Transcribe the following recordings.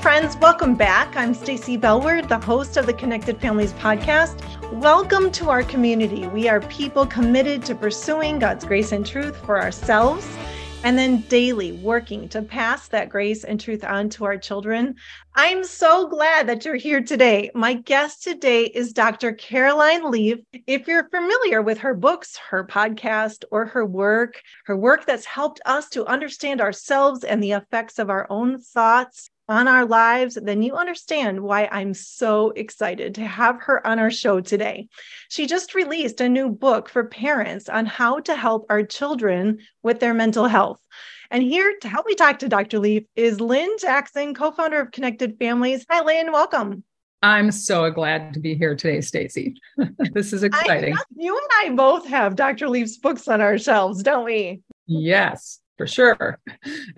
friends, welcome back. I'm Stacy Bellward, the host of the Connected Families podcast. Welcome to our community. We are people committed to pursuing God's grace and truth for ourselves and then daily working to pass that grace and truth on to our children. I'm so glad that you're here today. My guest today is Dr. Caroline Leaf. If you're familiar with her books, her podcast, or her work, her work that's helped us to understand ourselves and the effects of our own thoughts on our lives, then you understand why I'm so excited to have her on our show today. She just released a new book for parents on how to help our children with their mental health. And here to help me talk to Dr. Leaf is Lynn Jackson, co founder of Connected Families. Hi, Lynn. Welcome. I'm so glad to be here today, Stacy. this is exciting. I, you and I both have Dr. Leaf's books on our shelves, don't we? Yes for sure.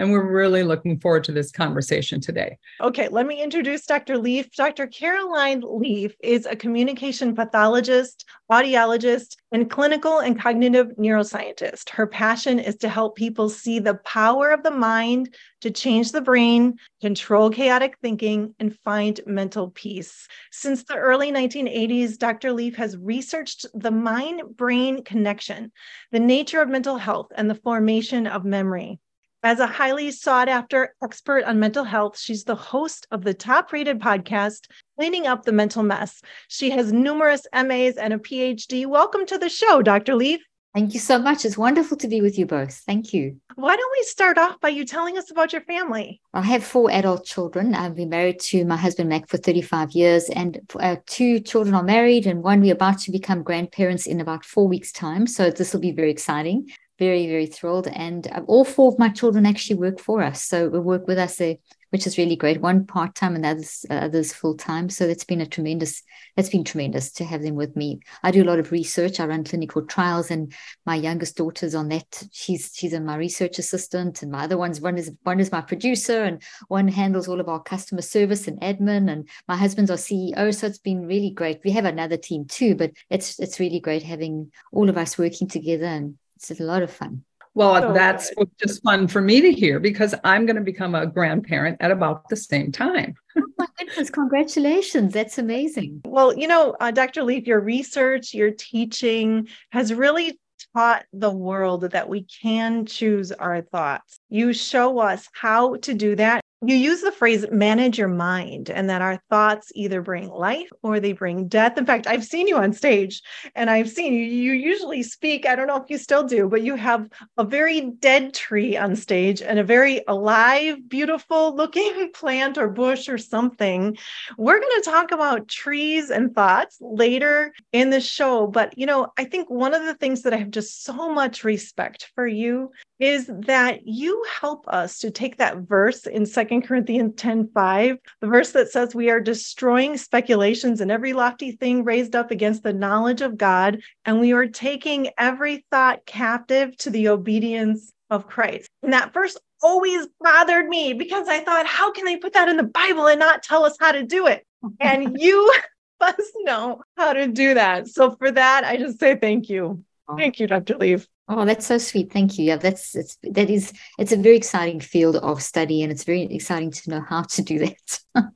And we're really looking forward to this conversation today. Okay, let me introduce Dr. Leaf. Dr. Caroline Leaf is a communication pathologist, audiologist, and clinical and cognitive neuroscientist. Her passion is to help people see the power of the mind to change the brain, control chaotic thinking, and find mental peace. Since the early 1980s, Dr. Leaf has researched the mind brain connection, the nature of mental health, and the formation of memory. As a highly sought after expert on mental health, she's the host of the top rated podcast, Cleaning Up the Mental Mess. She has numerous MAs and a PhD. Welcome to the show, Dr. Leaf. Thank you so much. It's wonderful to be with you both. Thank you. Why don't we start off by you telling us about your family? I have four adult children. I've been married to my husband, Mac, for 35 years, and uh, two children are married, and one we're about to become grandparents in about four weeks' time. So this will be very exciting very, very thrilled. And uh, all four of my children actually work for us. So we work with us, uh, which is really great. One part time and others, uh, others full time. So that's been a tremendous, that's been tremendous to have them with me. I do a lot of research. I run clinical trials, and my youngest daughter's on that. She's she's my research assistant, and my other one's one is one is my producer, and one handles all of our customer service and admin. And my husband's our CEO. So it's been really great. We have another team too, but it's it's really great having all of us working together and it's a lot of fun. Well, so that's good. just fun for me to hear because I'm going to become a grandparent at about the same time. oh my goodness, congratulations. That's amazing. Well, you know, uh, Dr. Leaf, your research, your teaching has really taught the world that we can choose our thoughts. You show us how to do that you use the phrase manage your mind and that our thoughts either bring life or they bring death. In fact, I've seen you on stage and I've seen you, you usually speak. I don't know if you still do, but you have a very dead tree on stage and a very alive, beautiful looking plant or bush or something. We're going to talk about trees and thoughts later in the show. But, you know, I think one of the things that I have just so much respect for you is that you help us to take that verse in Second Corinthians 10 5, the verse that says, We are destroying speculations and every lofty thing raised up against the knowledge of God, and we are taking every thought captive to the obedience of Christ. And that verse always bothered me because I thought, how can they put that in the Bible and not tell us how to do it? And you us know how to do that. So for that, I just say thank you. Thank you, Dr. Leaf. Oh, that's so sweet. Thank you. Yeah, that's it's that is it's a very exciting field of study, and it's very exciting to know how to do that.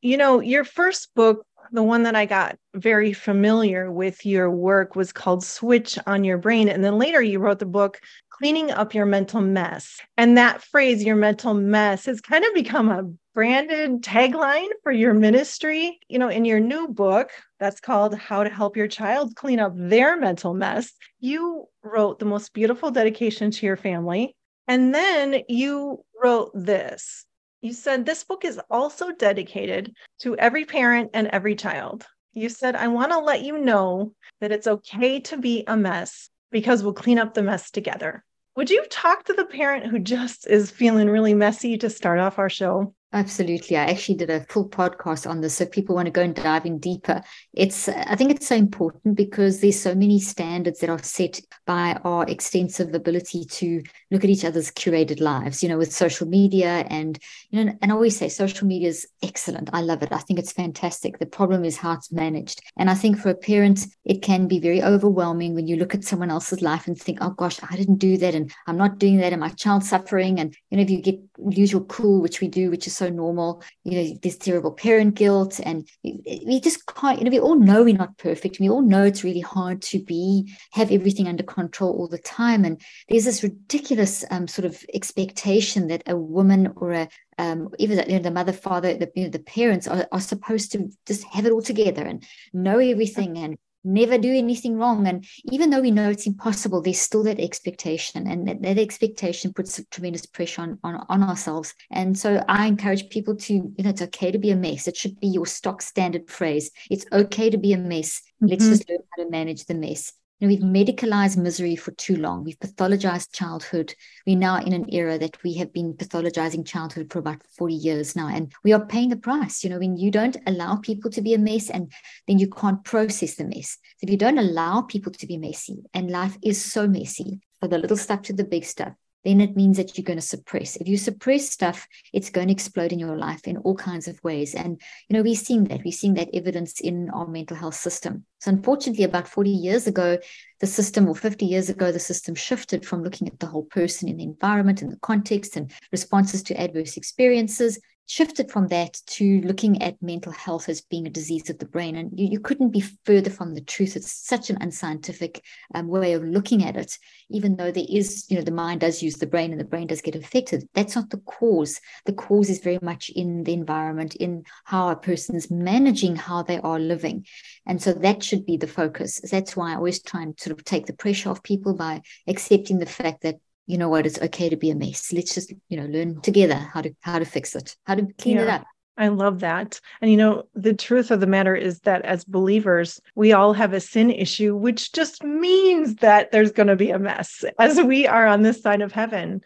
you know, your first book, the one that I got very familiar with your work was called Switch on Your Brain. And then later you wrote the book Cleaning Up Your Mental Mess. And that phrase, your mental mess, has kind of become a branded tagline for your ministry. You know, in your new book that's called How to Help Your Child Clean Up Their Mental Mess, you wrote the most beautiful dedication to your family. And then you wrote this. You said this book is also dedicated to every parent and every child. You said, I want to let you know that it's okay to be a mess because we'll clean up the mess together. Would you talk to the parent who just is feeling really messy to start off our show? Absolutely. I actually did a full podcast on this. So people want to go and dive in deeper, it's I think it's so important because there's so many standards that are set by our extensive ability to look at each other's curated lives, you know, with social media and you know, and I always say social media is excellent. I love it. I think it's fantastic. The problem is how it's managed. And I think for a parent, it can be very overwhelming when you look at someone else's life and think, oh gosh, I didn't do that and I'm not doing that and my child's suffering. And you know, if you get usual cool, which we do, which is so normal. You know, this terrible parent guilt, and we just can't. You know, we all know we're not perfect. We all know it's really hard to be have everything under control all the time, and there's this ridiculous um, sort of expectation that a woman or a um, even you know, the mother, father, the, you know, the parents are, are supposed to just have it all together and know everything and never do anything wrong. And even though we know it's impossible, there's still that expectation, and that, that expectation puts tremendous pressure on, on, on ourselves. And so I encourage people to, you know, it's okay to be a mess. It should be your stock standard phrase. It's okay to be a mess. Mm-hmm. Let's just learn how to manage the mess. Know, we've medicalized misery for too long. We've pathologized childhood. We're now in an era that we have been pathologizing childhood for about 40 years now, and we are paying the price. You know, when you don't allow people to be a mess, and then you can't process the mess. So if you don't allow people to be messy, and life is so messy, for the little stuff to the big stuff, then it means that you're going to suppress. If you suppress stuff, it's going to explode in your life in all kinds of ways. And, you know, we're seeing that. We're seeing that evidence in our mental health system. So, unfortunately, about 40 years ago, the system, or 50 years ago, the system shifted from looking at the whole person in the environment and the context and responses to adverse experiences shifted from that to looking at mental health as being a disease of the brain. And you, you couldn't be further from the truth. It's such an unscientific um, way of looking at it, even though there is, you know, the mind does use the brain and the brain does get affected. That's not the cause. The cause is very much in the environment, in how a person's managing how they are living. And so that should be the focus. That's why I always try and sort of take the pressure off people by accepting the fact that you know what it's okay to be a mess let's just you know learn together how to how to fix it how to clean yeah. it up I love that. And you know, the truth of the matter is that as believers, we all have a sin issue, which just means that there's going to be a mess as we are on this side of heaven.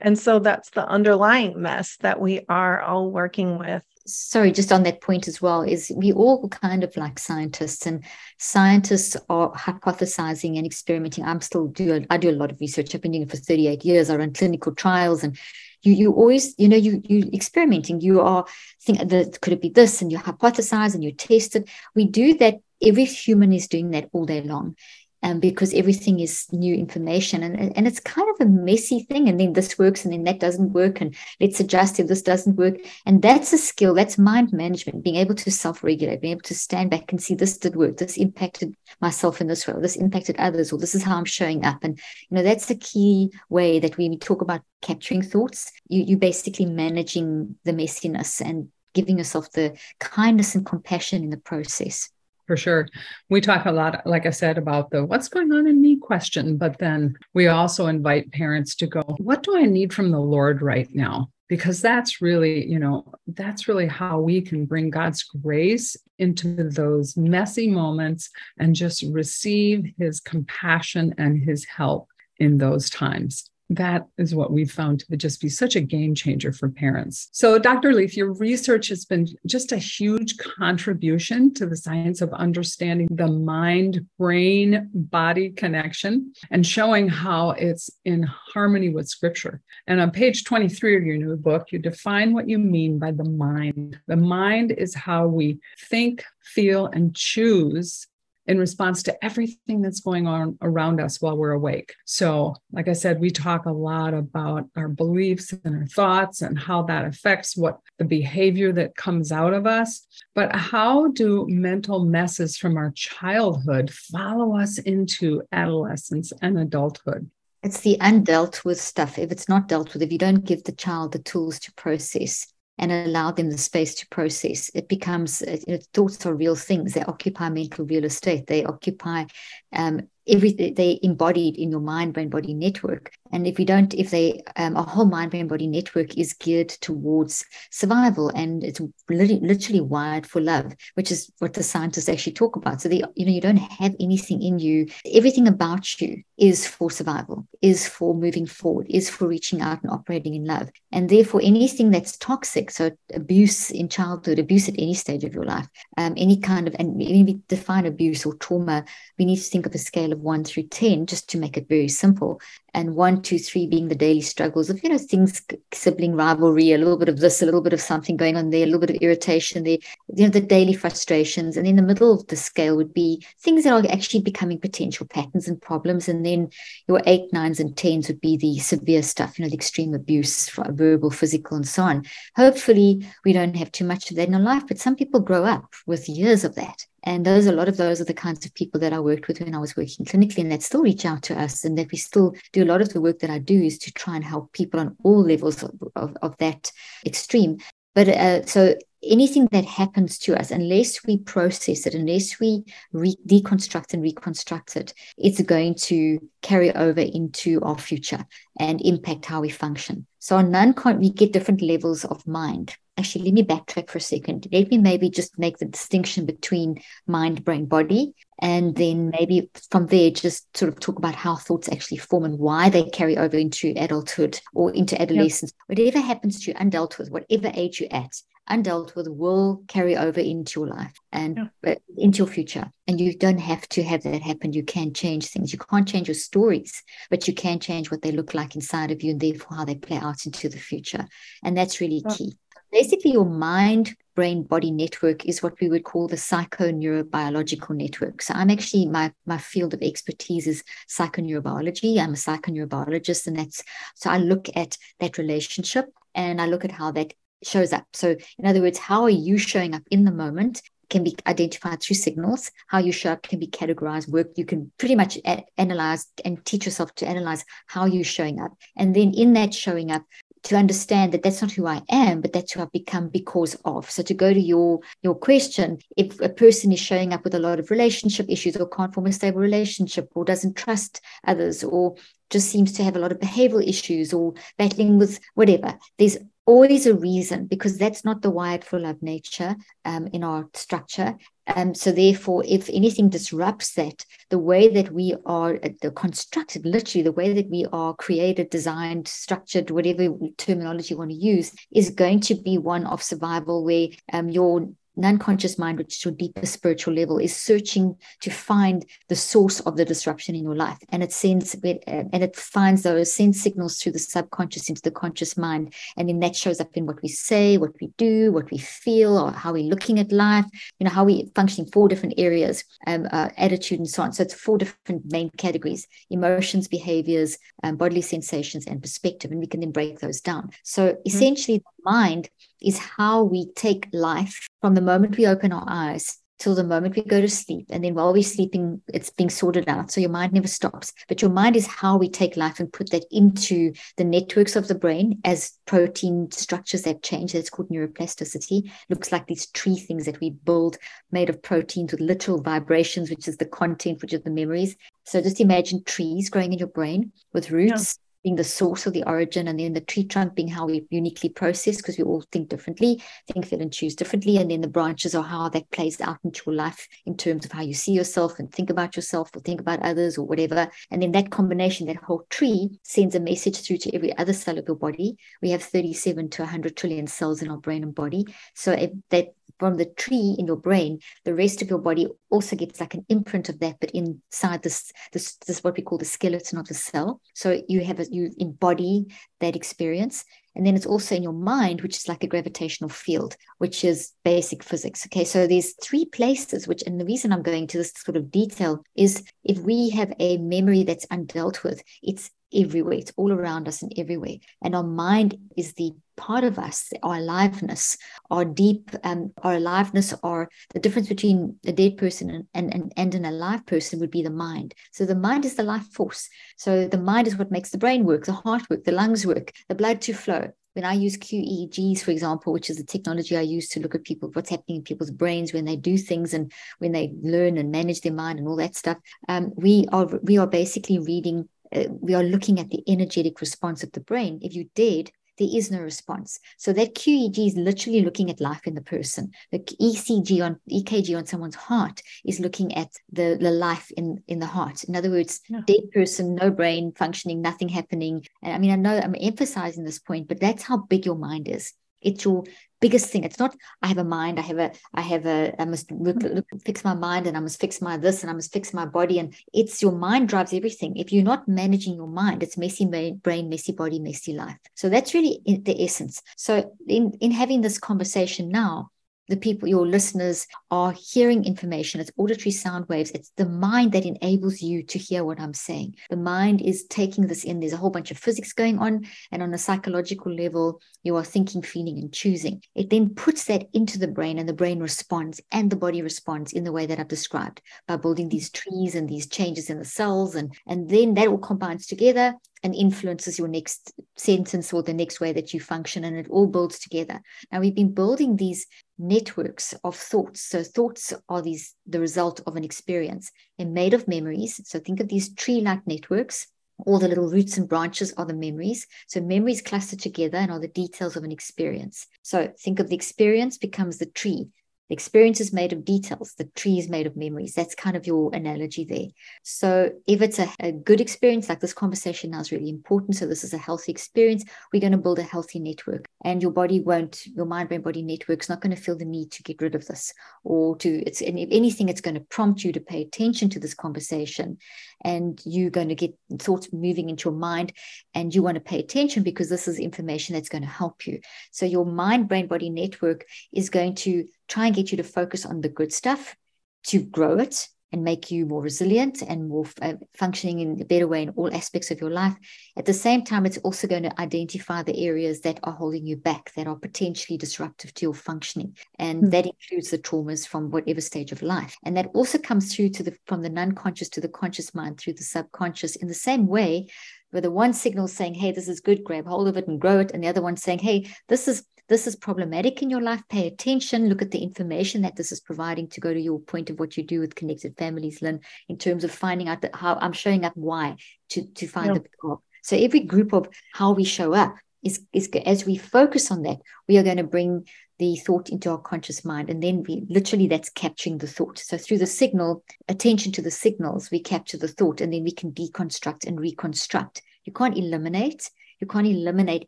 And so that's the underlying mess that we are all working with sorry, just on that point as well, is we all kind of like scientists, and scientists are hypothesizing and experimenting. I'm still do I do a lot of research. I've been doing it for 38 years. I run clinical trials, and you you always you know you you experimenting. You are think that could it be this, and you hypothesize and you test it. We do that. Every human is doing that all day long um, because everything is new information and, and it's kind of a messy thing and then this works and then that doesn't work and let's adjust if this doesn't work. And that's a skill that's mind management being able to self-regulate being able to stand back and see this did work this impacted myself in this way this impacted others or this is how i'm showing up. And you know that's a key way that we talk about capturing thoughts you, you're basically managing the messiness and giving yourself the kindness and compassion in the process for sure. We talk a lot, like I said, about the what's going on in me question, but then we also invite parents to go, what do I need from the Lord right now? Because that's really, you know, that's really how we can bring God's grace into those messy moments and just receive his compassion and his help in those times that is what we've found to just be such a game changer for parents. So, Dr. Leaf, your research has been just a huge contribution to the science of understanding the mind brain body connection and showing how it's in harmony with scripture. And on page 23 of your new book, you define what you mean by the mind. The mind is how we think, feel, and choose in response to everything that's going on around us while we're awake. So, like I said, we talk a lot about our beliefs and our thoughts and how that affects what the behavior that comes out of us. But how do mental messes from our childhood follow us into adolescence and adulthood? It's the undealt with stuff. If it's not dealt with, if you don't give the child the tools to process, and allow them the space to process. It becomes you know, thoughts are real things. They occupy mental real estate. They occupy um, everything. They embodied in your mind brain body network. And if we don't, if they, um, a whole mind brain body network is geared towards survival and it's literally, wired for love, which is what the scientists actually talk about. So they, you know, you don't have anything in you. Everything about you is for survival, is for moving forward, is for reaching out and operating in love. And therefore, anything that's toxic, so abuse in childhood, abuse at any stage of your life, um, any kind of, and we define abuse or trauma, we need to think of a scale of one through 10 just to make it very simple. And one, two, three being the daily struggles of, you know, things, sibling rivalry, a little bit of this, a little bit of something going on there, a little bit of irritation there, you know, the daily frustrations. And in the middle of the scale would be things that are actually becoming potential patterns and problems. And then your eight, nines, and tens would be the severe stuff, you know, the extreme abuse, verbal, physical, and so on. Hopefully, we don't have too much of that in our life, but some people grow up with years of that. And those, a lot of those are the kinds of people that I worked with when I was working clinically and that still reach out to us. And that we still do a lot of the work that I do is to try and help people on all levels of, of, of that extreme. But uh, so anything that happens to us, unless we process it, unless we re- deconstruct and reconstruct it, it's going to carry over into our future and impact how we function. So on non we get different levels of mind actually let me backtrack for a second let me maybe just make the distinction between mind brain body and then maybe from there just sort of talk about how thoughts actually form and why they carry over into adulthood or into adolescence yep. whatever happens to you undealt with whatever age you're at undealt with will carry over into your life and yeah. Uh, into your future. And you don't have to have that happen. You can change things. You can't change your stories, but you can change what they look like inside of you and therefore how they play out into the future. And that's really yeah. key basically your mind brain body network is what we would call the psychoneurobiological network so i'm actually my my field of expertise is psychoneurobiology i'm a psychoneurobiologist and that's so i look at that relationship and i look at how that shows up so in other words how are you showing up in the moment can be identified through signals. How you show up can be categorized. Work you can pretty much a- analyze and teach yourself to analyze how you're showing up. And then in that showing up, to understand that that's not who I am, but that's who I've become because of. So to go to your your question, if a person is showing up with a lot of relationship issues or can't form a stable relationship or doesn't trust others or just seems to have a lot of behavioral issues or battling with whatever, there's always a reason because that's not the wired for love nature um, in our structure. Um, so therefore, if anything disrupts that, the way that we are uh, constructed, literally the way that we are created, designed, structured, whatever terminology you want to use, is going to be one of survival where um, your non-conscious mind, which is your deeper spiritual level, is searching to find the source of the disruption in your life, and it sends uh, and it finds those sends signals through the subconscious into the conscious mind, and then that shows up in what we say, what we do, what we feel, or how we're looking at life. You know how we functioning four different areas, um, uh, attitude, and so on. So it's four different main categories: emotions, behaviors, um, bodily sensations, and perspective, and we can then break those down. So mm-hmm. essentially, the mind is how we take life from the moment we open our eyes till the moment we go to sleep. And then while we're sleeping, it's being sorted out. So your mind never stops. But your mind is how we take life and put that into the networks of the brain as protein structures that change. That's called neuroplasticity. Looks like these tree things that we build made of proteins with literal vibrations, which is the content, which is the memories. So just imagine trees growing in your brain with roots. Yeah being the source of the origin, and then the tree trunk being how we uniquely process because we all think differently, think, feel, and choose differently. And then the branches are how that plays out into your life in terms of how you see yourself and think about yourself or think about others or whatever. And then that combination, that whole tree sends a message through to every other cell of your body. We have 37 to 100 trillion cells in our brain and body. So that from the tree in your brain, the rest of your body also gets like an imprint of that, but inside this, this, this what we call the skeleton of the cell. So you have a, you embody that experience. And then it's also in your mind, which is like a gravitational field, which is basic physics. Okay. So there's three places, which, and the reason I'm going to this sort of detail is if we have a memory that's undealt with, it's everywhere. It's all around us and everywhere. And our mind is the part of us, our aliveness, our deep, um, our aliveness, or the difference between a dead person and, and, and and an alive person would be the mind. So the mind is the life force. So the mind is what makes the brain work, the heart work, the lungs work, the blood to flow. When I use QEEGs, for example, which is the technology I use to look at people, what's happening in people's brains when they do things and when they learn and manage their mind and all that stuff, um, we are we are basically reading uh, we are looking at the energetic response of the brain. If you did, there is no response. So that QEEG is literally looking at life in the person. The ECG on EKG on someone's heart is looking at the, the life in, in the heart. In other words, yeah. dead person, no brain functioning, nothing happening. And I mean, I know I'm emphasizing this point, but that's how big your mind is. It's your biggest thing. It's not I have a mind, I have a, I have a, I must look, mm-hmm. look, fix my mind and I must fix my this and I must fix my body. And it's your mind drives everything. If you're not managing your mind, it's messy brain, messy body, messy life. So that's really the essence. So in in having this conversation now, the people, your listeners, are hearing information. It's auditory sound waves. It's the mind that enables you to hear what I'm saying. The mind is taking this in. There's a whole bunch of physics going on. And on a psychological level, you are thinking, feeling, and choosing. It then puts that into the brain, and the brain responds, and the body responds in the way that I've described by building these trees and these changes in the cells. And, and then that all combines together and influences your next sentence or the next way that you function and it all builds together now we've been building these networks of thoughts so thoughts are these the result of an experience they're made of memories so think of these tree-like networks all the little roots and branches are the memories. So memories cluster together and are the details of an experience. So think of the experience becomes the tree. The experience is made of details, the tree is made of memories. That's kind of your analogy there. So, if it's a, a, good experience, like this conversation now is really important. So, this is a healthy experience, we're going to build a healthy network. And your body won't, your mind brain body network is not going to feel the need to get rid of this or to, it's, and if anything, it's going to prompt you to pay attention to this conversation. And you're going to get thoughts moving into your mind and you want to pay attention because this is information that's going to help you. So, your mind brain body network is going to try and get you to focus on the good stuff to grow it and make you more resilient and more uh, functioning in a better way in all aspects of your life. At the same time, it's also going to identify the areas that are holding you back, that are potentially disruptive to your functioning. And mm-hmm. that includes the traumas from whatever stage of life. And that also comes through to the from the non-conscious to the conscious mind through the subconscious in the same way where the one signal saying, hey, this is good, grab hold of it and grow it. And the other one saying, hey, this is this is problematic in your life, pay attention, look at the information that this is providing to go to your point of what you do with connected families, Lynn, in terms of finding out that how I'm showing up why to, to find the group. So every group of how we show up is, is as we focus on that, we are going to bring the thought into our conscious mind. And then we literally that's capturing the thought. So through the signal, attention to the signals, we capture the thought and then we can deconstruct and reconstruct. You can't eliminate, you can't eliminate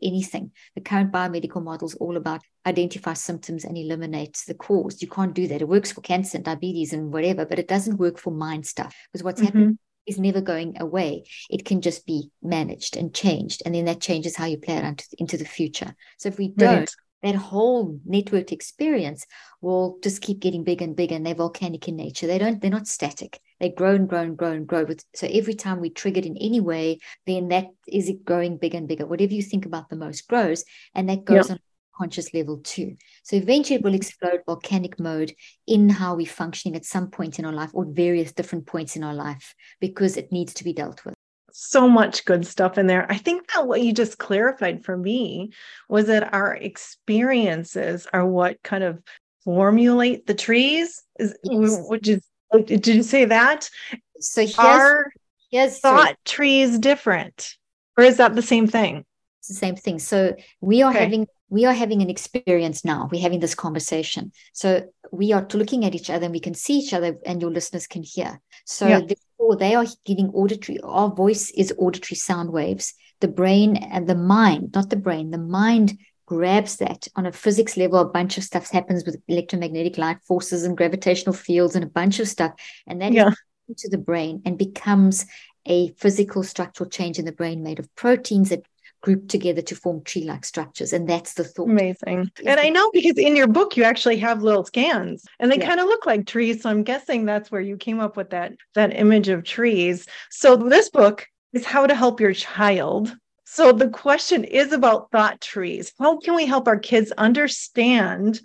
anything. The current biomedical model is all about identify symptoms and eliminate the cause. You can't do that. It works for cancer and diabetes and whatever, but it doesn't work for mind stuff because what's mm-hmm. happening is never going away. It can just be managed and changed. And then that changes how you play it into, into the future. So if we don't, that whole networked experience will just keep getting bigger and bigger and they're volcanic in nature. They don't, they're not static they grow and grow and grow and grow. So every time we trigger it in any way, then that is it growing bigger and bigger. Whatever you think about the most grows, and that goes on conscious level too. So eventually it will explode volcanic mode in how we're functioning at some point in our life or various different points in our life because it needs to be dealt with. So much good stuff in there. I think that what you just clarified for me was that our experiences are what kind of formulate the trees, is, yes. which is Oh, did you say that? So here's, are here's thought sorry. trees different, or is that the same thing? It's the same thing. So we are okay. having we are having an experience now. We're having this conversation. So we are looking at each other and we can see each other, and your listeners can hear. So yeah. therefore, they are giving auditory. Our voice is auditory sound waves. The brain and the mind, not the brain, the mind grabs that on a physics level a bunch of stuff happens with electromagnetic light forces and gravitational fields and a bunch of stuff and that yeah. into the brain and becomes a physical structural change in the brain made of proteins that group together to form tree-like structures and that's the thought amazing and i know because in your book you actually have little scans and they yeah. kind of look like trees so i'm guessing that's where you came up with that that image of trees so this book is how to help your child so the question is about thought trees. How can we help our kids understand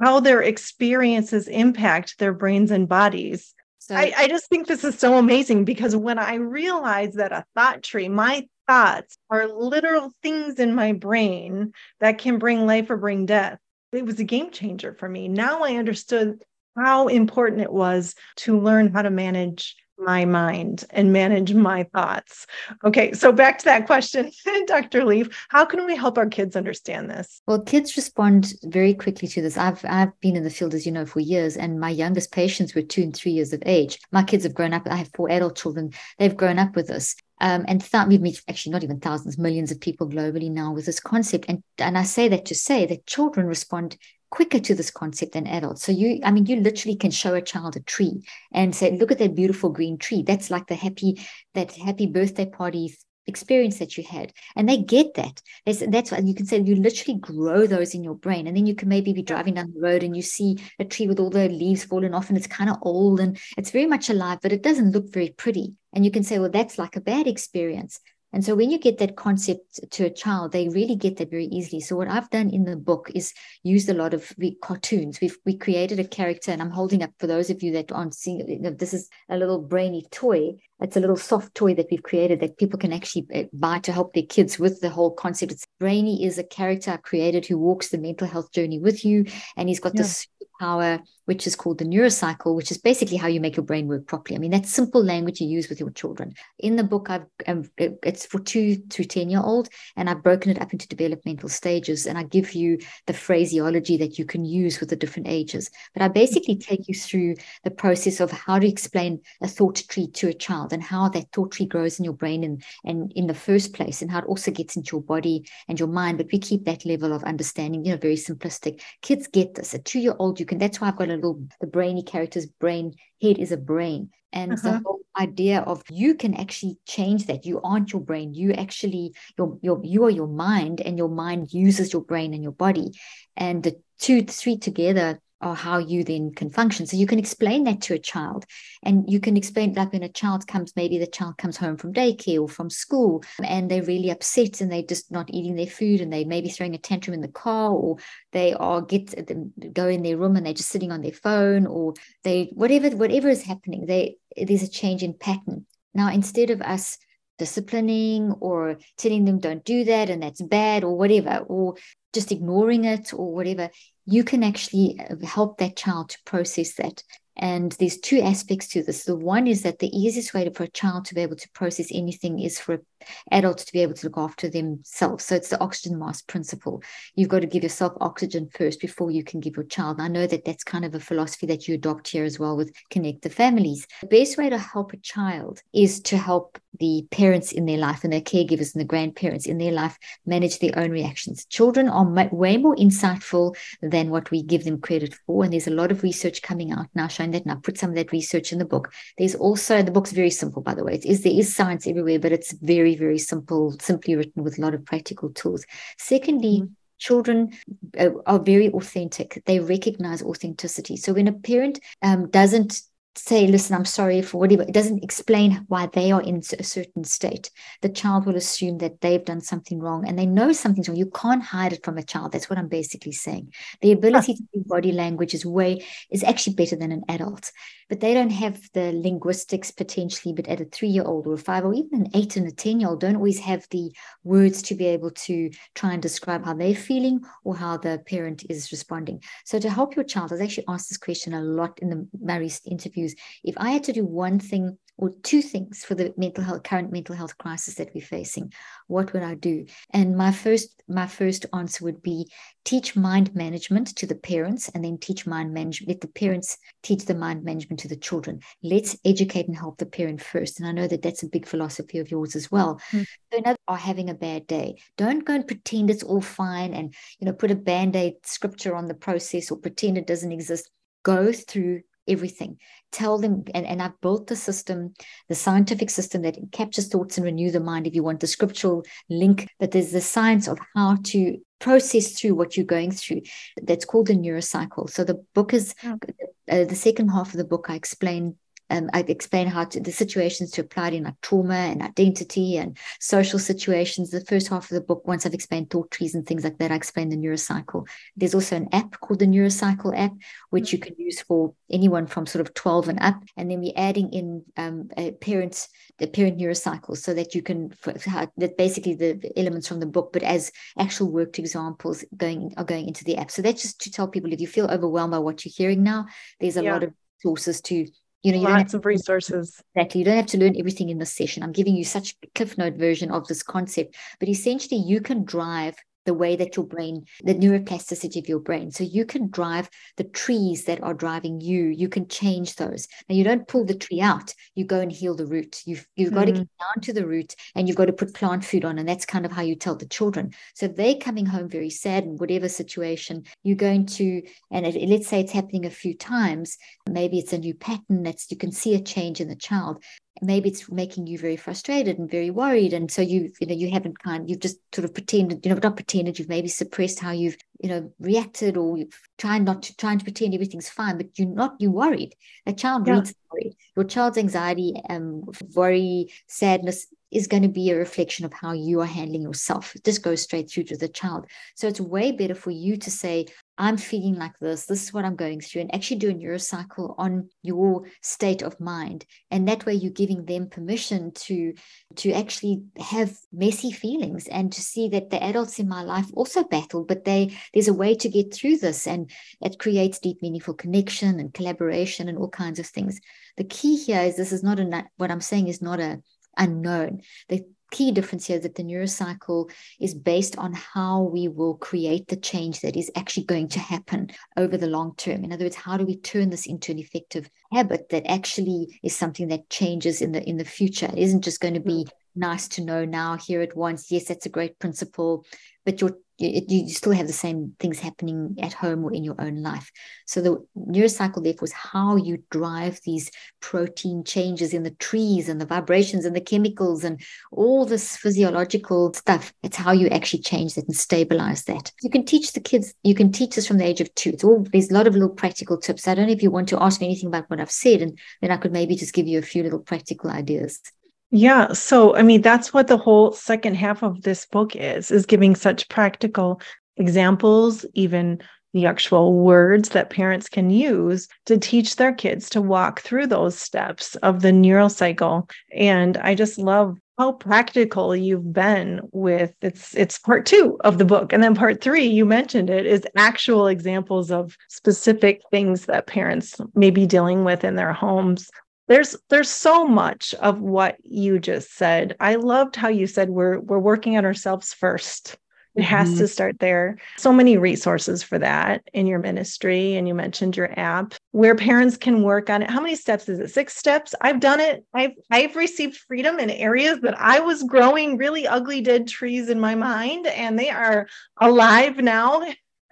how their experiences impact their brains and bodies? So I, I just think this is so amazing because when I realized that a thought tree, my thoughts are literal things in my brain that can bring life or bring death. It was a game changer for me. Now I understood how important it was to learn how to manage my mind and manage my thoughts. Okay, so back to that question, Dr. Leaf, how can we help our kids understand this? Well, kids respond very quickly to this. I've I've been in the field as you know for years and my youngest patients were 2 and 3 years of age. My kids have grown up, I have four adult children. They've grown up with this Um, and th- we've met actually not even thousands, millions of people globally now with this concept. And, and I say that to say that children respond quicker to this concept than adults. So you, I mean, you literally can show a child a tree and say, look at that beautiful green tree. That's like the happy, that happy birthday party experience that you had. And they get that. That's, that's what you can say you literally grow those in your brain. And then you can maybe be driving down the road and you see a tree with all the leaves falling off and it's kind of old and it's very much alive but it doesn't look very pretty. And you can say well that's like a bad experience and so when you get that concept to a child, they really get that very easily. So what I've done in the book is used a lot of cartoons. We've we created a character, and I'm holding up for those of you that aren't seeing. This is a little brainy toy. It's a little soft toy that we've created that people can actually uh, buy to help their kids with the whole concept. It's Brainy is a character I created who walks the mental health journey with you, and he's got yeah. this power, which is called the neurocycle, which is basically how you make your brain work properly. I mean, that's simple language you use with your children. In the book, I've um, it's for two to ten year old, and I've broken it up into developmental stages, and I give you the phraseology that you can use with the different ages. But I basically take you through the process of how to explain a thought tree to a child and how that thought tree grows in your brain and and in the first place, and how it also gets into your body and your mind. But we keep that level of understanding, you know, very simplistic. Kids get this. A two year old, you can. That's why I've got a little the brainy character's brain head is a brain and uh-huh. the whole idea of you can actually change that you aren't your brain you actually your your you are your mind and your mind uses your brain and your body and the two three together or how you then can function. So you can explain that to a child. And you can explain like when a child comes, maybe the child comes home from daycare or from school and they're really upset and they're just not eating their food and they maybe throwing a tantrum in the car or they are get go in their room and they're just sitting on their phone or they whatever whatever is happening, they there's a change in pattern. Now instead of us disciplining or telling them don't do that and that's bad or whatever or just ignoring it or whatever you can actually uh, help that child to process that and there's two aspects to this. The one is that the easiest way for a child to be able to process anything is for adults to be able to look after themselves. So it's the oxygen mask principle. You've got to give yourself oxygen first before you can give your child. I know that that's kind of a philosophy that you adopt here as well with Connected Families. The best way to help a child is to help the parents in their life and their caregivers and the grandparents in their life manage their own reactions. Children are way more insightful than what we give them credit for. And there's a lot of research coming out now showing that. And I put some of that research in the book. There's also, the book's very simple, by the way. It is, there is science everywhere, but it's very very, simple, simply written with a lot of practical tools. Secondly, mm-hmm children uh, are very authentic they recognize authenticity so when a parent um, doesn't say, listen, I'm sorry for whatever, it doesn't explain why they are in a certain state. The child will assume that they've done something wrong and they know something's wrong. You can't hide it from a child. That's what I'm basically saying. The ability to do body language is way is actually better than an adult, but they don't have the linguistics potentially, but at a three-year-old or a five or even an eight and a 10-year-old don't always have the words to be able to try and describe how they're feeling or how the parent is responding. So to help your child, I was actually asked this question a lot in the Mary's interviews. if I had to do one thing or two things for the mental health current mental health crisis that we're facing, what would I do? And my first my first answer would be teach mind management to the parents and then teach mind management. Let the parents teach the mind management to the children. Let's educate and help the parent first. And I know that that's a big philosophy of yours as well. Mm. So another are having a bad day. Don't go and pretend it's all fine and you know put a band-aid scripture on the process or pretend it doesn't exist. Go through everything. Tell them, and, and I've built the system, the scientific system that captures thoughts and renew the mind if you want the scriptural link, but there's the science of how to process through what you're going through. That's called the neurocycle. So the book is oh. uh, the second half of the book. I explain um, I explain how to the situations to apply it in like trauma and identity and social situations. The first half of the book, once I've explained thought trees and things like that, I explain the neurocycle. There's also an app called the Neurocycle app, which mm-hmm. you can use for anyone from sort of 12 and up. And then we're adding in um, parents, the parent neurocycle, so that you can for, how, that basically the elements from the book, but as actual worked examples going are going into the app. So that's just to tell people if you feel overwhelmed by what you're hearing now, there's a yeah. lot of sources to you know you lots of resources. Exactly. You don't have to learn everything in this session. I'm giving you such a cliff note version of this concept but essentially you can drive the way that your brain, the neuroplasticity of your brain. So you can drive the trees that are driving you. You can change those. Now you don't pull the tree out. You go and heal the root. You've you've mm-hmm. got to get down to the root and you've got to put plant food on. And that's kind of how you tell the children. So if they're coming home very sad in whatever situation, you're going to, and it, let's say it's happening a few times, maybe it's a new pattern that's you can see a change in the child maybe it's making you very frustrated and very worried. And so you you know you haven't kind you've just sort of pretended you know not pretended you've maybe suppressed how you've you know reacted or tried not to trying to pretend everything's fine but you're not you're worried a child yeah. reads worry your child's anxiety um worry sadness is going to be a reflection of how you are handling yourself. It just goes straight through to the child. So it's way better for you to say, I'm feeling like this. This is what I'm going through, and actually do a neurocycle on your state of mind. And that way, you're giving them permission to to actually have messy feelings and to see that the adults in my life also battle, but they there's a way to get through this, and it creates deep, meaningful connection and collaboration and all kinds of things. The key here is this is not a what I'm saying is not a unknown. The key difference here is that the neurocycle is based on how we will create the change that is actually going to happen over the long term. In other words, how do we turn this into an effective habit that actually is something that changes in the in the future? It isn't just going to be mm. nice to know now, hear it once. Yes, that's a great principle, but your you, you still have the same things happening at home or in your own life. So the neurocycle, therefore, is how you drive these protein changes in the trees and the vibrations and the chemicals and all this physiological stuff. It's how you actually change that and stabilize that. You can teach the kids, you can teach this from the age of two. It's all there's a lot of little practical tips. I don't know if you want to ask me anything about what I've said, and then I could maybe just give you a few little practical ideas. Yeah. So, I mean, that's what the whole second half of this book is, is giving such practical examples, even the actual words that parents can use to teach their kids to walk through those steps of the neurocycle. And I just love how practical you've been with it's it's part 2 of the book and then part 3 you mentioned it is actual examples of specific things that parents may be dealing with in their homes there's there's so much of what you just said. I loved how you said we're we're working on ourselves first. It has mm-hmm. to start there. So many resources for that in your ministry and you mentioned your app where parents can work on it. How many steps is it? Six steps? I've done it. I've i've received freedom in areas that i was growing really ugly dead trees in my mind and they are alive now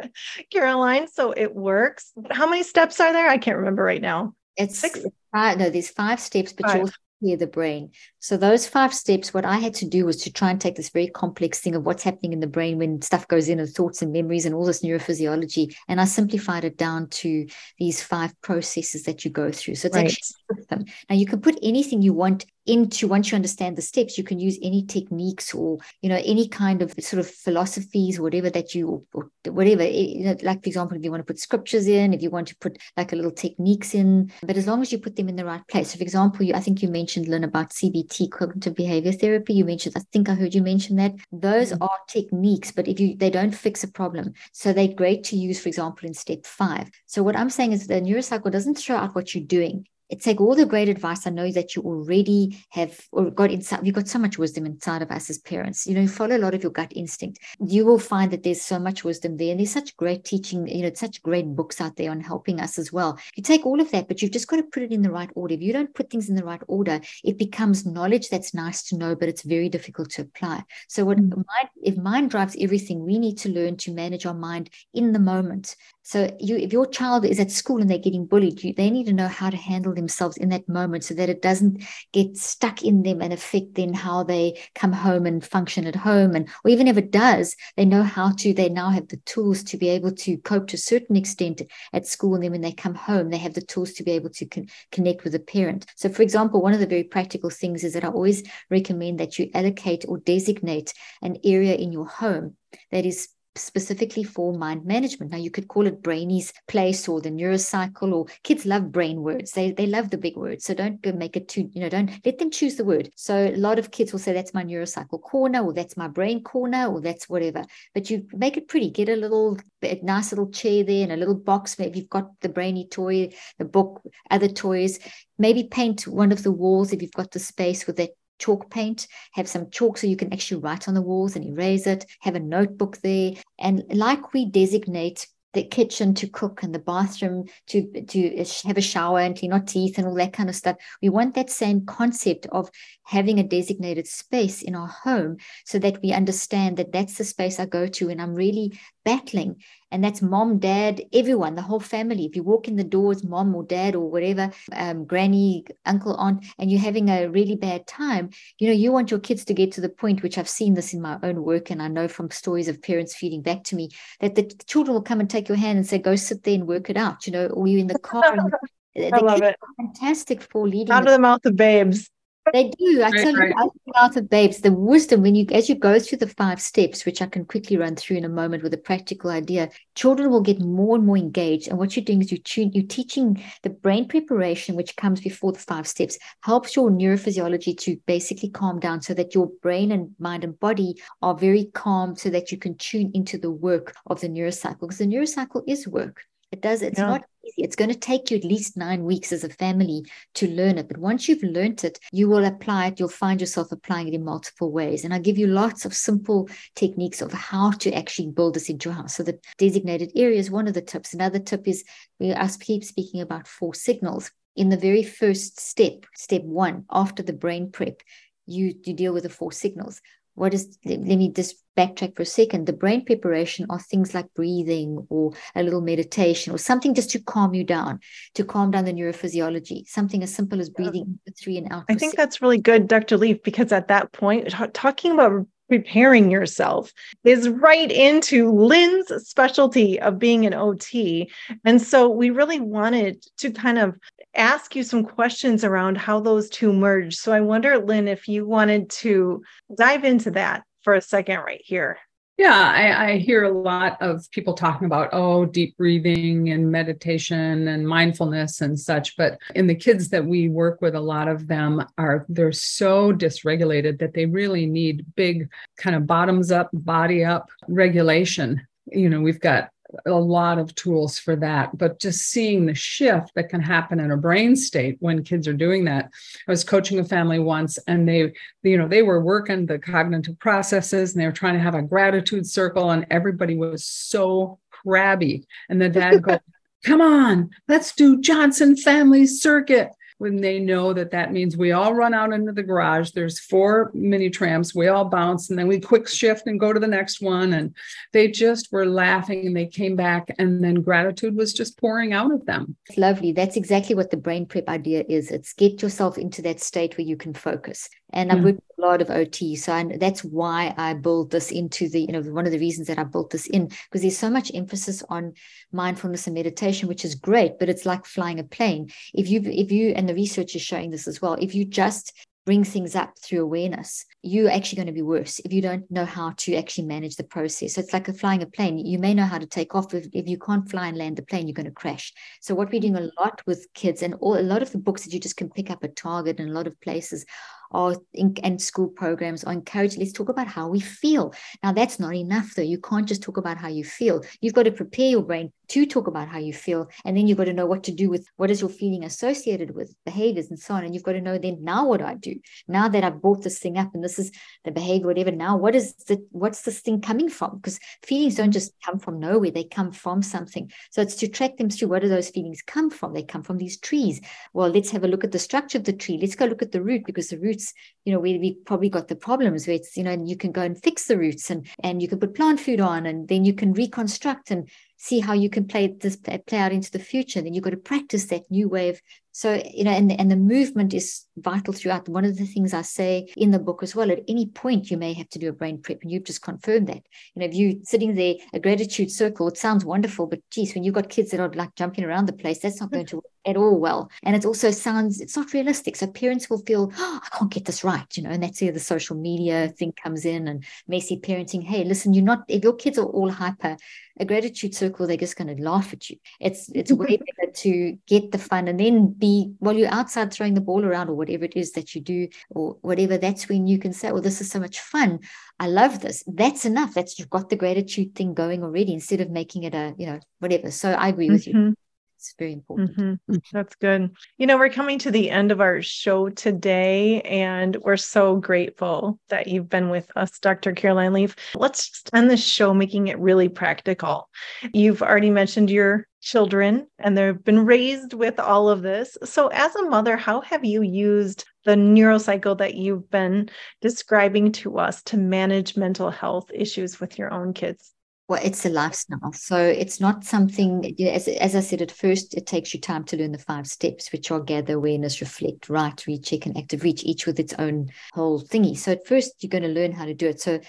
caroline so it works. How many steps are there? I can't remember right now. It's six five, no, there's five steps, but five. you also hear the brain. So those five steps, what I had to do was to try and take this very complex thing of what's happening in the brain when stuff goes in and thoughts and memories and all this neurophysiology. And I simplified it down to these five processes that you go through. So it's right. actually them. Now you can put anything you want into once you understand the steps you can use any techniques or you know any kind of sort of philosophies whatever that you or whatever you know, like for example if you want to put scriptures in if you want to put like a little techniques in but as long as you put them in the right place. So for example you i think you mentioned lynn about cbt cognitive behavior therapy. You mentioned i think i heard you mention that. Those mm-hmm. are techniques but if you they don't fix a problem. So they're great to use for example in step five. So what i'm saying is the neurocycle doesn't throw out what you're doing like all the great advice I know that you already have or got inside. You've got so much wisdom inside of us as parents. You know, you follow a lot of your gut instinct. You will find that there's so much wisdom there, and there's such great teaching. You know, such great books out there on helping us as well. You take all of that, but you've just got to put it in the right order. If you don't put things in the right order, it becomes knowledge that's nice to know, but it's very difficult to apply. So, what mm-hmm. mind, if mind drives everything, we need to learn to manage our mind in the moment. So, you, if your child is at school and they're getting bullied, you, they need to know how to handle themselves in that moment so that it doesn't get stuck in them and affect then how they come home and function at home. And or even if it does, they know how to, they now have the tools to be able to cope to a certain extent at school. And then when they come home, they have the tools to be able to con- connect with a parent. So, for example, one of the very practical things is that I always recommend that you allocate or designate an area in your home that is specifically for mind management. Now, you could call it Brainy's place or the neurocycle, or kids love brain words. They, they love the big words. So don't go make it too, you know, don't let them choose the word. So a lot of kids will say, that's my neurocycle corner, or that's my brain corner, or that's whatever. But you make it pretty. Get a little, a nice little chair there and a little box. Maybe you've got the brainy toy, the book, other toys. Maybe paint one of the walls if you've got the space with that chalk paint, have some chalk so you can actually write on the walls and erase it, have a notebook there. And like we designate the kitchen to cook and the bathroom to to have a shower and clean our teeth and all that kind of stuff. We want that same concept of having a designated space in our home so that we understand that that's the space I go to and I'm really battling and that's mom dad everyone the whole family if you walk in the doors mom or dad or whatever um, granny uncle aunt and you're having a really bad time you know you want your kids to get to the point which i've seen this in my own work and i know from stories of parents feeding back to me that the children will come and take your hand and say go sit there and work it out you know or you're in the car I love it. fantastic for leading out of the mouth of babes they do. I tell you, out of babes, the wisdom when you as you go through the five steps, which I can quickly run through in a moment with a practical idea, children will get more and more engaged. And what you're doing is you tune, you're teaching the brain preparation, which comes before the five steps, helps your neurophysiology to basically calm down so that your brain and mind and body are very calm so that you can tune into the work of the neurocycle. Because the neurocycle is work. It does, it's yeah. not easy. It's going to take you at least nine weeks as a family to learn it. But once you've learned it, you will apply it. You'll find yourself applying it in multiple ways. And I give you lots of simple techniques of how to actually build this into your house. So the designated area is one of the tips. Another tip is we us keep speaking about four signals. In the very first step, step one, after the brain prep, you, you deal with the four signals what is let me just backtrack for a second. The brain preparation are things like breathing or a little meditation or something just to calm you down to calm down the neurophysiology. Something as simple as breathing for three and out i think that's really good dr leaf because at that point t- talking about preparing yourself is right into Lynn's specialty of being an OT. And so we really wanted to kind of ask you some questions around how those two merge. So I wonder, Lynn, if you wanted to dive into that for a second right here. Yeah, I, I, hear a lot of people talking about, oh, deep breathing and meditation and mindfulness and such. But in the kids that we work with, a lot of them are, they're so dysregulated that they really need big kind of bottoms up, body up regulation. You know, we've got a lot of tools for that but just seeing the shift that can happen in a brain state when kids are doing that. I was coaching a family once and they you know they were working the cognitive processes and they were trying to have a gratitude circle and everybody was so crabby. And the dad goes come on let's do johnson family circuit when they know that that means we all run out into the garage. There's four mini trams. We all bounce and then we quick shift and go to the next one. And they just were laughing and they came back. And then gratitude was just pouring out of them. Lovely. That's exactly what the brain prep idea is. It's get yourself into that state where you can focus. And I've worked lot of OT. So I, that's why I built this into the, you know, one of the reasons that I built this in, because there's so much emphasis on mindfulness and meditation, which is great, but it's like flying a plane. If you, if you, and the research is showing this as well. If you just bring things up through awareness, you're actually going to be worse if you don't know how to actually manage the process. So it's like a flying a plane. You may know how to take off, but if you can't fly and land the plane, you're going to crash. So what we're doing a lot with kids and all, a lot of the books that you just can pick up at Target and a lot of places or in, and school programs are encouraged. Let's talk about how we feel. Now, that's not enough, though. You can't just talk about how you feel. You've got to prepare your brain to talk about how you feel. And then you've got to know what to do with what is your feeling associated with behaviors and so on. And you've got to know then now what I do? Now that I've brought this thing up and this is the behavior, whatever, now what is the what's this thing coming from? Because feelings don't just come from nowhere, they come from something. So it's to track them through what do those feelings come from? They come from these trees. Well, let's have a look at the structure of the tree. Let's go look at the root because the roots, you know, where we probably got the problems where it's, you know, and you can go and fix the roots and and you can put plant food on and then you can reconstruct and see how you can play this play out into the future. Then you've got to practice that new wave. So you know and, and the movement is vital throughout. One of the things i say in the book as well at any point you may have to do a brain prep and you've just confirmed that. You know if you're sitting there a gratitude circle it sounds wonderful but geez when you've got kids that are like jumping around the place that's not going to work at all well. And it also sounds it's not realistic. So parents will feel oh, i can't get this right you know and that's where the social media thing comes in and messy parenting hey listen you're not if your kids are all hyper a gratitude circle, they're just going to laugh at you. It's it's way better to get the fun and then be while you're outside throwing the ball around or whatever it is that you do or whatever. That's when you can say, "Well, this is so much fun. I love this." That's enough. That's you've got the gratitude thing going already instead of making it a you know whatever. So I agree with mm-hmm. you. It's very important. Mm-hmm. That's good. You know, we're coming to the end of our show today, and we're so grateful that you've been with us, Dr. Caroline Leaf. Let's end the show making it really practical. You've already mentioned your children, and they've been raised with all of this. So, as a mother, how have you used the neurocycle that you've been describing to us to manage mental health issues with your own kids? Well, it's a lifestyle. So it's not something, as, as I said at first, it takes you time to learn the five steps, which are gather, awareness, reflect, write, recheck, and active reach, each with its own whole thingy. So at first, you're going to learn how to do it. So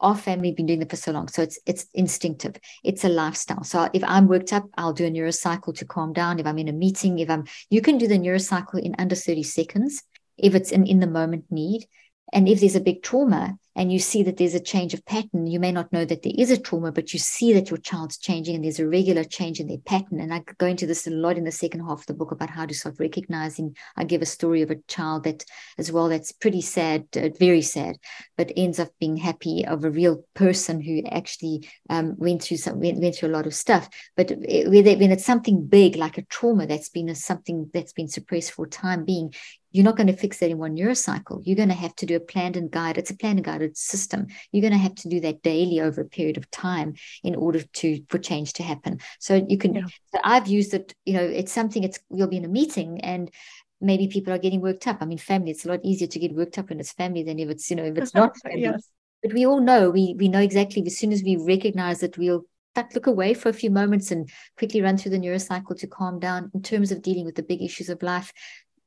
our family been doing it for so long. So it's it's instinctive. It's a lifestyle. So if I'm worked up, I'll do a neurocycle to calm down. If I'm in a meeting, if I'm you can do the neurocycle in under 30 seconds if it's an in the moment need. And if there's a big trauma, and you see that there's a change of pattern, you may not know that there is a trauma, but you see that your child's changing and there's a regular change in their pattern. And I go into this a lot in the second half of the book about how to start recognizing. I give a story of a child that, as well, that's pretty sad, uh, very sad, but ends up being happy of a real person who actually um, went through some went, went, through a lot of stuff. But it, when it's something big like a trauma that's been a, something that's been suppressed for time being, you're not going to fix that in one neurocycle. You're going to have to do a planned and guided. It's a planned and guided system. You're going to have to do that daily over a period of time in order to for change to happen. So you can. Yeah. So I've used it. You know, it's something. It's you'll be in a meeting and maybe people are getting worked up. I mean, family. It's a lot easier to get worked up when it's family than if it's you know if it's not family. yes. But we all know we we know exactly as soon as we recognize that we'll look away for a few moments and quickly run through the neurocycle to calm down in terms of dealing with the big issues of life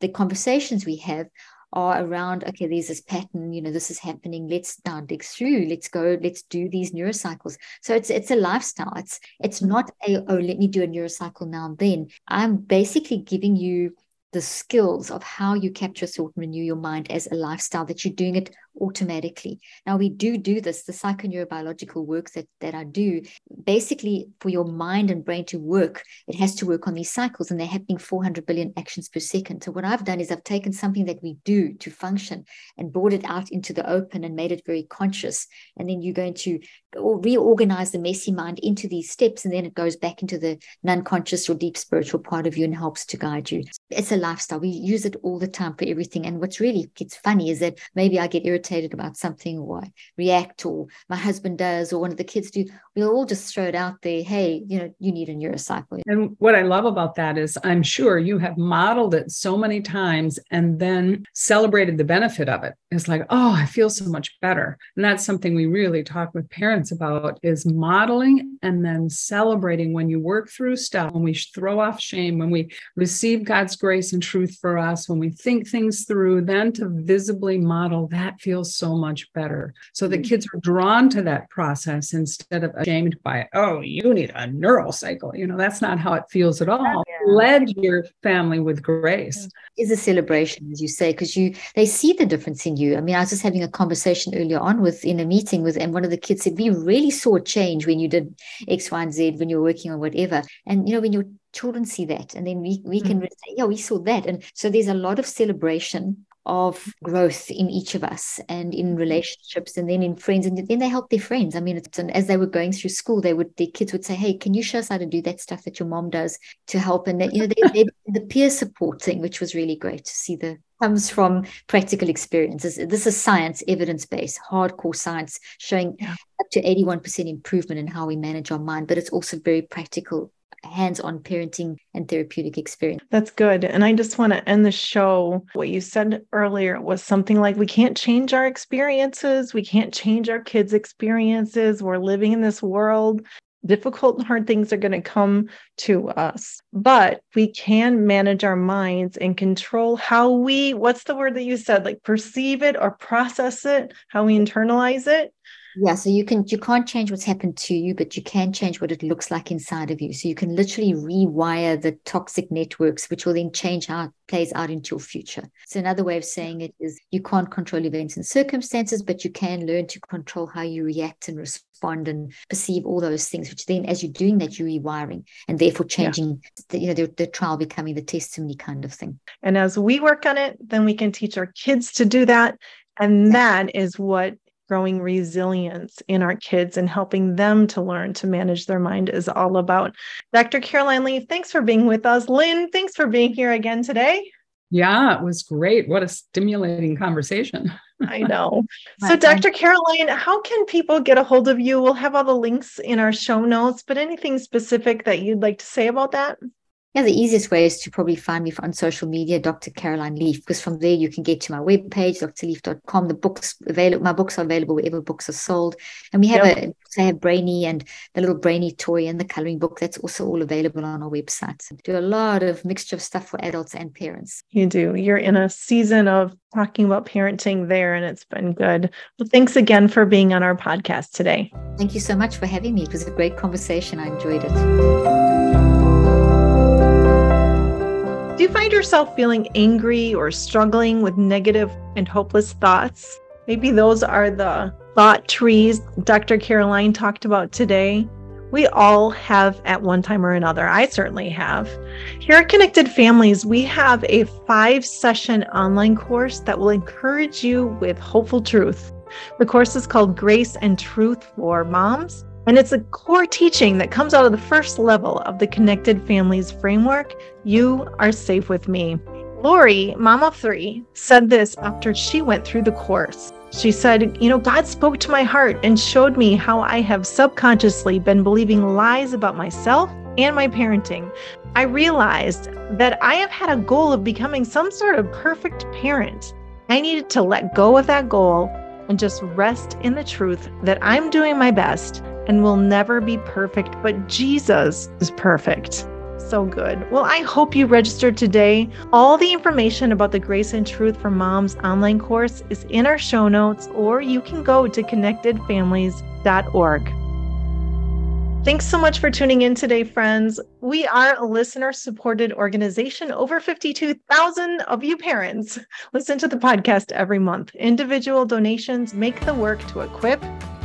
the conversations we have are around okay there's this pattern you know this is happening let's now dig through let's go let's do these neurocycles. So it's it's a lifestyle. It's it's mm-hmm. not a oh let me do a neurocycle now and then. I'm basically giving you the skills of how you capture thought and renew your mind as a lifestyle that you're doing it automatically. Now we do do this, the psychoneurobiological work that, that I do, basically for your mind and brain to work, it has to work on these cycles and they're happening 400 billion actions per second. So what I've done is I've taken something that we do to function and brought it out into the open and made it very conscious. And then you're going to reorganize the messy mind into these steps and then it goes back into the non-conscious or deep spiritual part of you and helps to guide you. It's a lifestyle. We use it all the time for everything. And what's really gets funny is that maybe I get irritated about something or I react or my husband does or one of the kids do, we'll all just throw it out there. Hey, you know, you need a neurocycle. And what I love about that is I'm sure you have modeled it so many times and then celebrated the benefit of it. It's like, oh, I feel so much better. And that's something we really talk with parents about is modeling and then celebrating when you work through stuff, when we throw off shame, when we receive God's grace and truth for us, when we think things through, then to visibly model that feels so much better. So the mm-hmm. kids are drawn to that process instead of ashamed by it. Oh, you need a neural cycle. You know, that's not how it feels at all. Yeah. Led your family with grace. Is a celebration, as you say, because you they see the difference in you. I mean, I was just having a conversation earlier on with in a meeting with, and one of the kids said, We really saw a change when you did X, Y, and Z when you were working on whatever. And you know, when your children see that and then we, we can mm. say yeah we saw that. And so there's a lot of celebration of growth in each of us and in relationships and then in friends and then they help their friends. I mean and as they were going through school they would their kids would say hey can you show us how to do that stuff that your mom does to help? And that you know they, they, the peer support thing which was really great to see the comes from practical experiences. This is science evidence based hardcore science showing up to 81% improvement in how we manage our mind but it's also very practical hands on parenting and therapeutic experience. That's good. And I just want to end the show. What you said earlier was something like we can't change our experiences, we can't change our kids' experiences. We're living in this world. Difficult and hard things are going to come to us, but we can manage our minds and control how we, what's the word that you said, like perceive it or process it, how we internalize it yeah, so you can you can't change what's happened to you, but you can change what it looks like inside of you. So you can literally rewire the toxic networks, which will then change how it plays out into your future. So another way of saying it is you can't control events and circumstances, but you can learn to control how you react and respond and perceive all those things, which then as you're doing that, you're rewiring and therefore changing yeah. the, you know, the, the trial becoming the testimony kind of thing. And as we work on it, then we can teach our kids to do that. And that is what growing resilience in our kids and helping them to learn to manage their mind is all about. Dr. Caroline Leaf, thanks for being with us. Lynn, thanks for being here again today. Yeah, it was great. What a stimulating conversation. I know. So, Dr. Caroline, how can people get a hold of you? We'll have all the links in our show notes, but anything specific that you'd like to say about that? Yeah, the easiest way is to probably find me on social media, Dr. Caroline Leaf, because from there you can get to my webpage, drleaf.com. The books available, my books are available wherever books are sold. And we have yep. a, I have Brainy and the little Brainy toy and the coloring book. That's also all available on our website. So do a lot of mixture of stuff for adults and parents. You do. You're in a season of talking about parenting there, and it's been good. Well, thanks again for being on our podcast today. Thank you so much for having me. It was a great conversation. I enjoyed it. You find yourself feeling angry or struggling with negative and hopeless thoughts? Maybe those are the thought trees Dr. Caroline talked about today. We all have at one time or another. I certainly have. Here at Connected Families, we have a five session online course that will encourage you with hopeful truth. The course is called Grace and Truth for Moms. And it's a core teaching that comes out of the first level of the Connected Families framework. You are safe with me. Lori, mom of three, said this after she went through the course. She said, You know, God spoke to my heart and showed me how I have subconsciously been believing lies about myself and my parenting. I realized that I have had a goal of becoming some sort of perfect parent. I needed to let go of that goal and just rest in the truth that I'm doing my best and will never be perfect, but Jesus is perfect. So good. Well, I hope you registered today. All the information about the Grace and Truth for Moms online course is in our show notes, or you can go to connectedfamilies.org. Thanks so much for tuning in today, friends. We are a listener supported organization. Over 52,000 of you parents listen to the podcast every month. Individual donations make the work to equip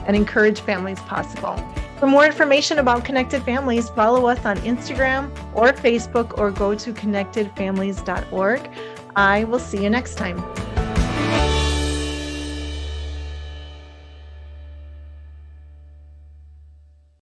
and encourage families possible. For more information about Connected Families, follow us on Instagram or Facebook or go to connectedfamilies.org. I will see you next time.